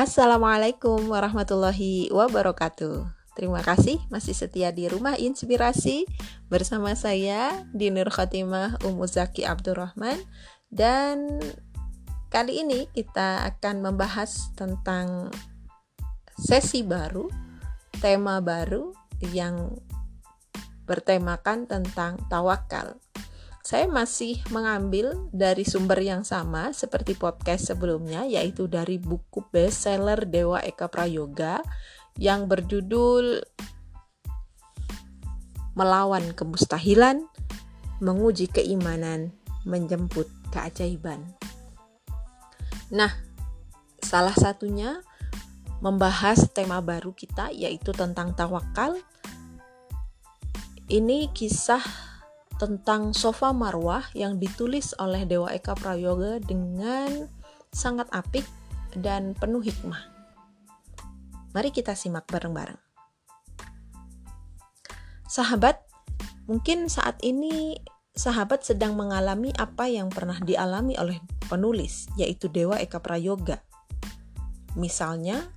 Assalamualaikum warahmatullahi wabarakatuh. Terima kasih masih setia di Rumah Inspirasi bersama saya Dinur Khotimah Umu Zaki Abdurrahman dan kali ini kita akan membahas tentang sesi baru, tema baru yang bertemakan tentang tawakal. Saya masih mengambil dari sumber yang sama seperti podcast sebelumnya, yaitu dari buku bestseller Dewa Eka Prayoga yang berjudul Melawan Kemustahilan, Menguji Keimanan, Menjemput Keajaiban. Nah, salah satunya membahas tema baru kita yaitu tentang tawakal. Ini kisah tentang Sofa Marwah yang ditulis oleh Dewa Eka Prayoga dengan sangat apik dan penuh hikmah. Mari kita simak bareng-bareng. Sahabat, mungkin saat ini sahabat sedang mengalami apa yang pernah dialami oleh penulis, yaitu Dewa Eka Prayoga. Misalnya,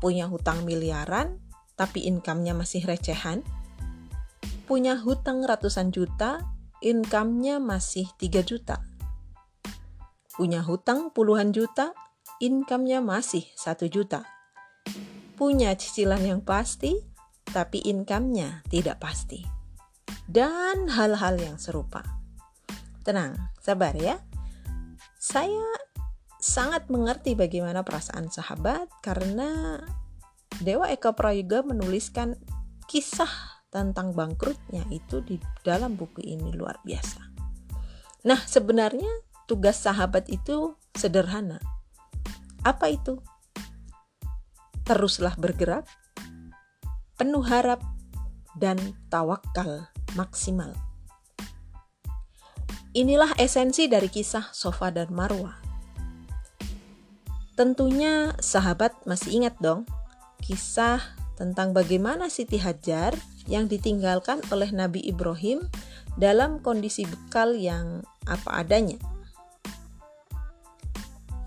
punya hutang miliaran, tapi income-nya masih recehan, punya hutang ratusan juta, income-nya masih 3 juta. Punya hutang puluhan juta, income-nya masih 1 juta. Punya cicilan yang pasti, tapi income-nya tidak pasti. Dan hal-hal yang serupa. Tenang, sabar ya. Saya sangat mengerti bagaimana perasaan sahabat karena Dewa Eka Prayoga menuliskan kisah tentang bangkrutnya itu di dalam buku ini luar biasa. Nah, sebenarnya tugas sahabat itu sederhana. Apa itu? Teruslah bergerak, penuh harap, dan tawakal maksimal. Inilah esensi dari kisah Sofa dan Marwa. Tentunya sahabat masih ingat dong kisah tentang bagaimana Siti Hajar yang ditinggalkan oleh Nabi Ibrahim dalam kondisi bekal yang apa adanya.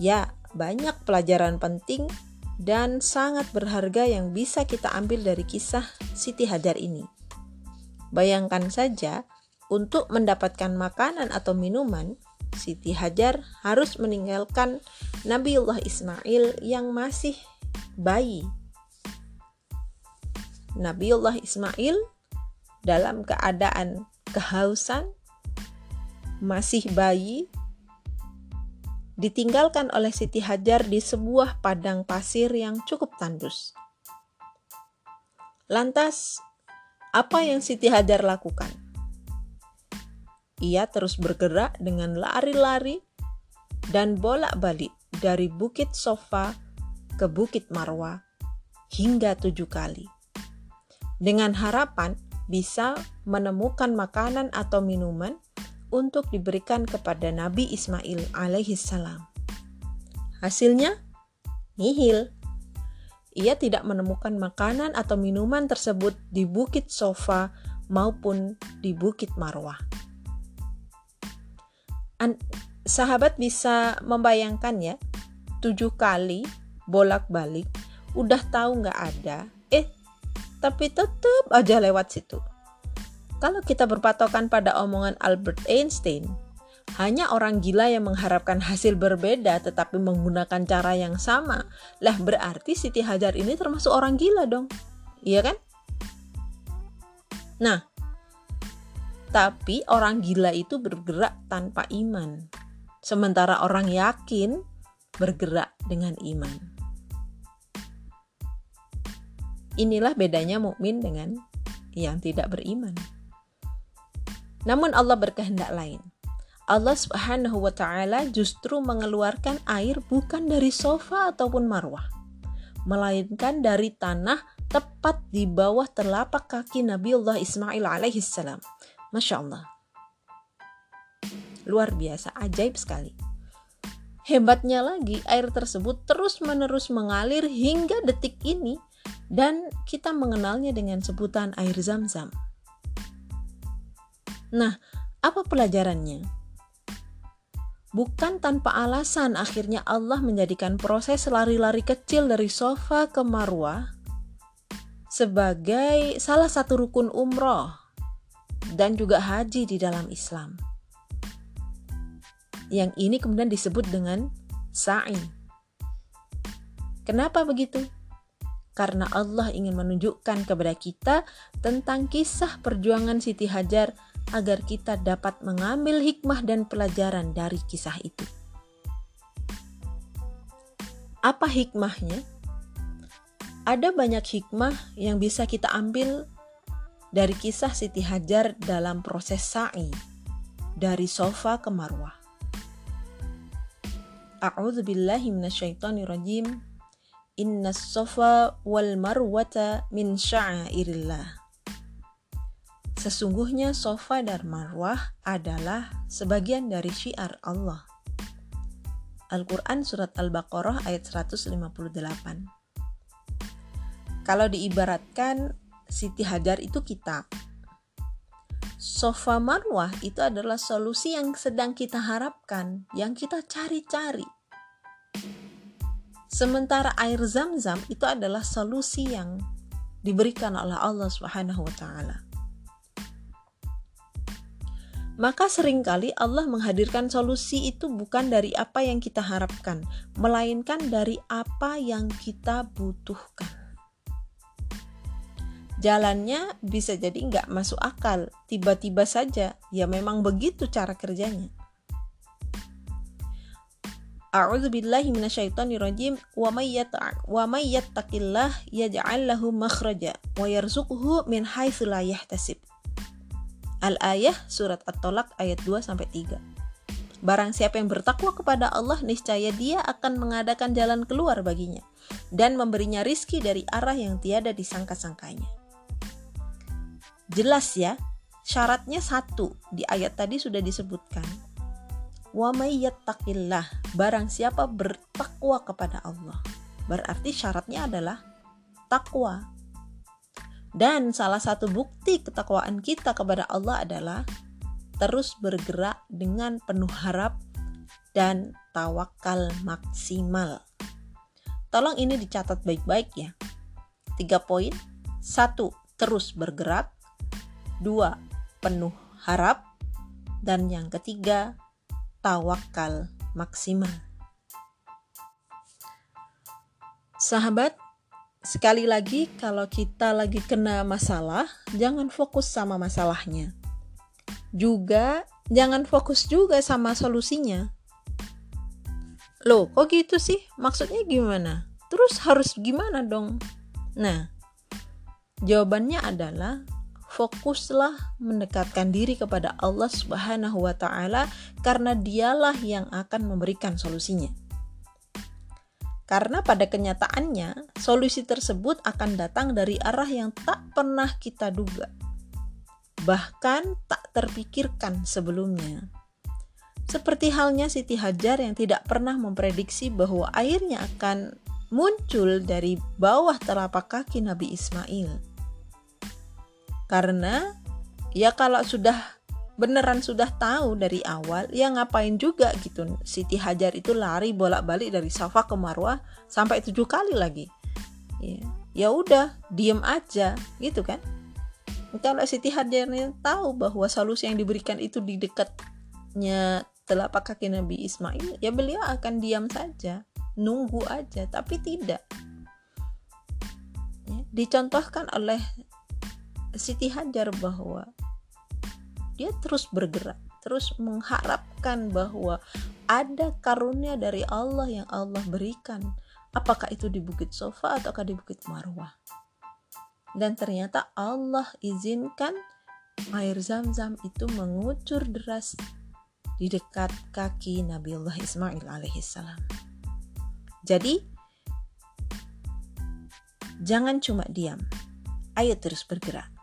Ya, banyak pelajaran penting dan sangat berharga yang bisa kita ambil dari kisah Siti Hajar ini. Bayangkan saja, untuk mendapatkan makanan atau minuman, Siti Hajar harus meninggalkan Nabiullah Ismail yang masih bayi Nabiullah Ismail dalam keadaan kehausan, masih bayi, ditinggalkan oleh Siti Hajar di sebuah padang pasir yang cukup tandus. Lantas, apa yang Siti Hajar lakukan? Ia terus bergerak dengan lari-lari dan bolak-balik dari Bukit Sofa ke Bukit Marwa hingga tujuh kali dengan harapan bisa menemukan makanan atau minuman untuk diberikan kepada Nabi Ismail alaihissalam. Hasilnya, nihil. Ia tidak menemukan makanan atau minuman tersebut di Bukit Sofa maupun di Bukit Marwah. An sahabat bisa membayangkan ya, tujuh kali bolak-balik, udah tahu nggak ada, eh tapi tetap aja lewat situ. Kalau kita berpatokan pada omongan Albert Einstein, hanya orang gila yang mengharapkan hasil berbeda tetapi menggunakan cara yang sama. Lah berarti Siti Hajar ini termasuk orang gila dong. Iya kan? Nah, tapi orang gila itu bergerak tanpa iman. Sementara orang yakin bergerak dengan iman. Inilah bedanya mukmin dengan yang tidak beriman. Namun Allah berkehendak lain. Allah Subhanahu wa taala justru mengeluarkan air bukan dari sofa ataupun marwah, melainkan dari tanah tepat di bawah telapak kaki Nabiullah Ismail alaihissalam. Masya Allah. Luar biasa, ajaib sekali. Hebatnya lagi, air tersebut terus-menerus mengalir hingga detik ini dan kita mengenalnya dengan sebutan air zam-zam. Nah, apa pelajarannya? Bukan tanpa alasan akhirnya Allah menjadikan proses lari-lari kecil dari sofa ke marwah sebagai salah satu rukun umroh dan juga haji di dalam Islam. Yang ini kemudian disebut dengan sa'i. Kenapa begitu? Karena Allah ingin menunjukkan kepada kita tentang kisah perjuangan Siti Hajar agar kita dapat mengambil hikmah dan pelajaran dari kisah itu. Apa hikmahnya? Ada banyak hikmah yang bisa kita ambil dari kisah Siti Hajar dalam proses sa'i dari sofa ke marwah. A'udzu billahi minasyaitonir rajim. Inna sofa wal marwata min sya'airillah. Sesungguhnya sofa dan marwah adalah sebagian dari syiar Allah. Al-Quran Surat Al-Baqarah ayat 158 Kalau diibaratkan Siti Hajar itu kita Sofa marwah itu adalah solusi yang sedang kita harapkan Yang kita cari-cari Sementara air zam-zam itu adalah solusi yang diberikan oleh Allah Subhanahu wa taala. Maka sering kali Allah menghadirkan solusi itu bukan dari apa yang kita harapkan, melainkan dari apa yang kita butuhkan. Jalannya bisa jadi nggak masuk akal, tiba-tiba saja, ya memang begitu cara kerjanya. A'udzu billahi minasyaitonir rajim wa may wa may yattaqillah yaj'al lahu makhraja wa yarzuqhu min haitsu la yahtasib. Al-Ayah surat At-Tolak ayat 2 sampai 3. Barang siapa yang bertakwa kepada Allah, niscaya dia akan mengadakan jalan keluar baginya dan memberinya rizki dari arah yang tiada disangka-sangkanya. Jelas ya, syaratnya satu, di ayat tadi sudah disebutkan. Wa mayyattaqillah, barang siapa bertakwa kepada Allah. Berarti syaratnya adalah takwa, dan salah satu bukti ketakwaan kita kepada Allah adalah terus bergerak dengan penuh harap dan tawakal maksimal. Tolong ini dicatat baik-baik ya. Tiga poin. Satu, terus bergerak. Dua, penuh harap. Dan yang ketiga, tawakal maksimal. Sahabat, Sekali lagi, kalau kita lagi kena masalah, jangan fokus sama masalahnya. Juga jangan fokus juga sama solusinya. Loh, kok gitu sih? Maksudnya gimana? Terus harus gimana dong? Nah, jawabannya adalah fokuslah mendekatkan diri kepada Allah Subhanahu wa taala karena dialah yang akan memberikan solusinya. Karena pada kenyataannya, solusi tersebut akan datang dari arah yang tak pernah kita duga, bahkan tak terpikirkan sebelumnya. Seperti halnya Siti Hajar yang tidak pernah memprediksi bahwa airnya akan muncul dari bawah telapak kaki Nabi Ismail. Karena ya kalau sudah beneran sudah tahu dari awal ya ngapain juga gitu. Siti Hajar itu lari bolak-balik dari Safa ke Marwah sampai tujuh kali lagi. Ya ya udah diem aja gitu kan? Kalau Siti Hajar tahu bahwa solusi yang diberikan itu di dekatnya telapak kaki Nabi Ismail ya beliau akan diam saja nunggu aja tapi tidak. Ya, dicontohkan oleh Siti Hajar bahwa dia terus bergerak, terus mengharapkan bahwa ada karunia dari Allah yang Allah berikan. Apakah itu di Bukit Sofa ataukah di Bukit Marwah? Dan ternyata Allah izinkan air zam-zam itu mengucur deras di dekat kaki Nabiullah Ismail alaihissalam. Jadi, jangan cuma diam, ayo terus bergerak.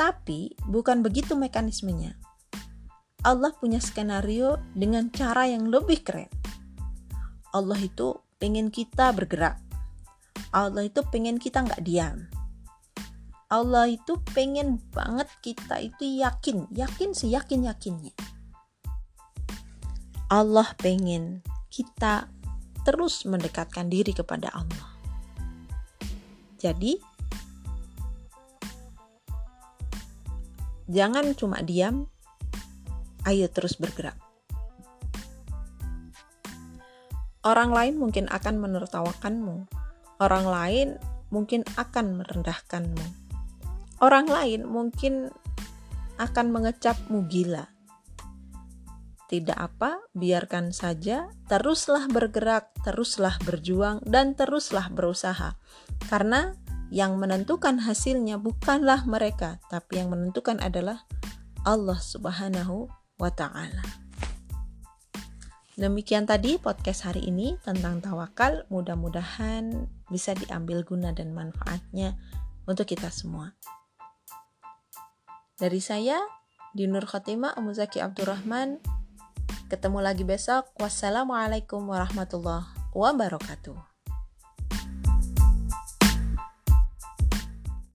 Tapi bukan begitu mekanismenya. Allah punya skenario dengan cara yang lebih keren. Allah itu pengen kita bergerak. Allah itu pengen kita nggak diam. Allah itu pengen banget kita itu yakin, yakin seyakin-yakinnya. Allah pengen kita terus mendekatkan diri kepada Allah. Jadi, jangan cuma diam, ayo terus bergerak. Orang lain mungkin akan menertawakanmu, orang lain mungkin akan merendahkanmu, orang lain mungkin akan mengecapmu gila. Tidak apa, biarkan saja, teruslah bergerak, teruslah berjuang, dan teruslah berusaha. Karena yang menentukan hasilnya bukanlah mereka, tapi yang menentukan adalah Allah Subhanahu wa Ta'ala. Demikian tadi podcast hari ini tentang tawakal. Mudah-mudahan bisa diambil guna dan manfaatnya untuk kita semua. Dari saya, Dinur Khotimah Amuzaki Abdurrahman. Ketemu lagi besok. Wassalamualaikum warahmatullahi wabarakatuh.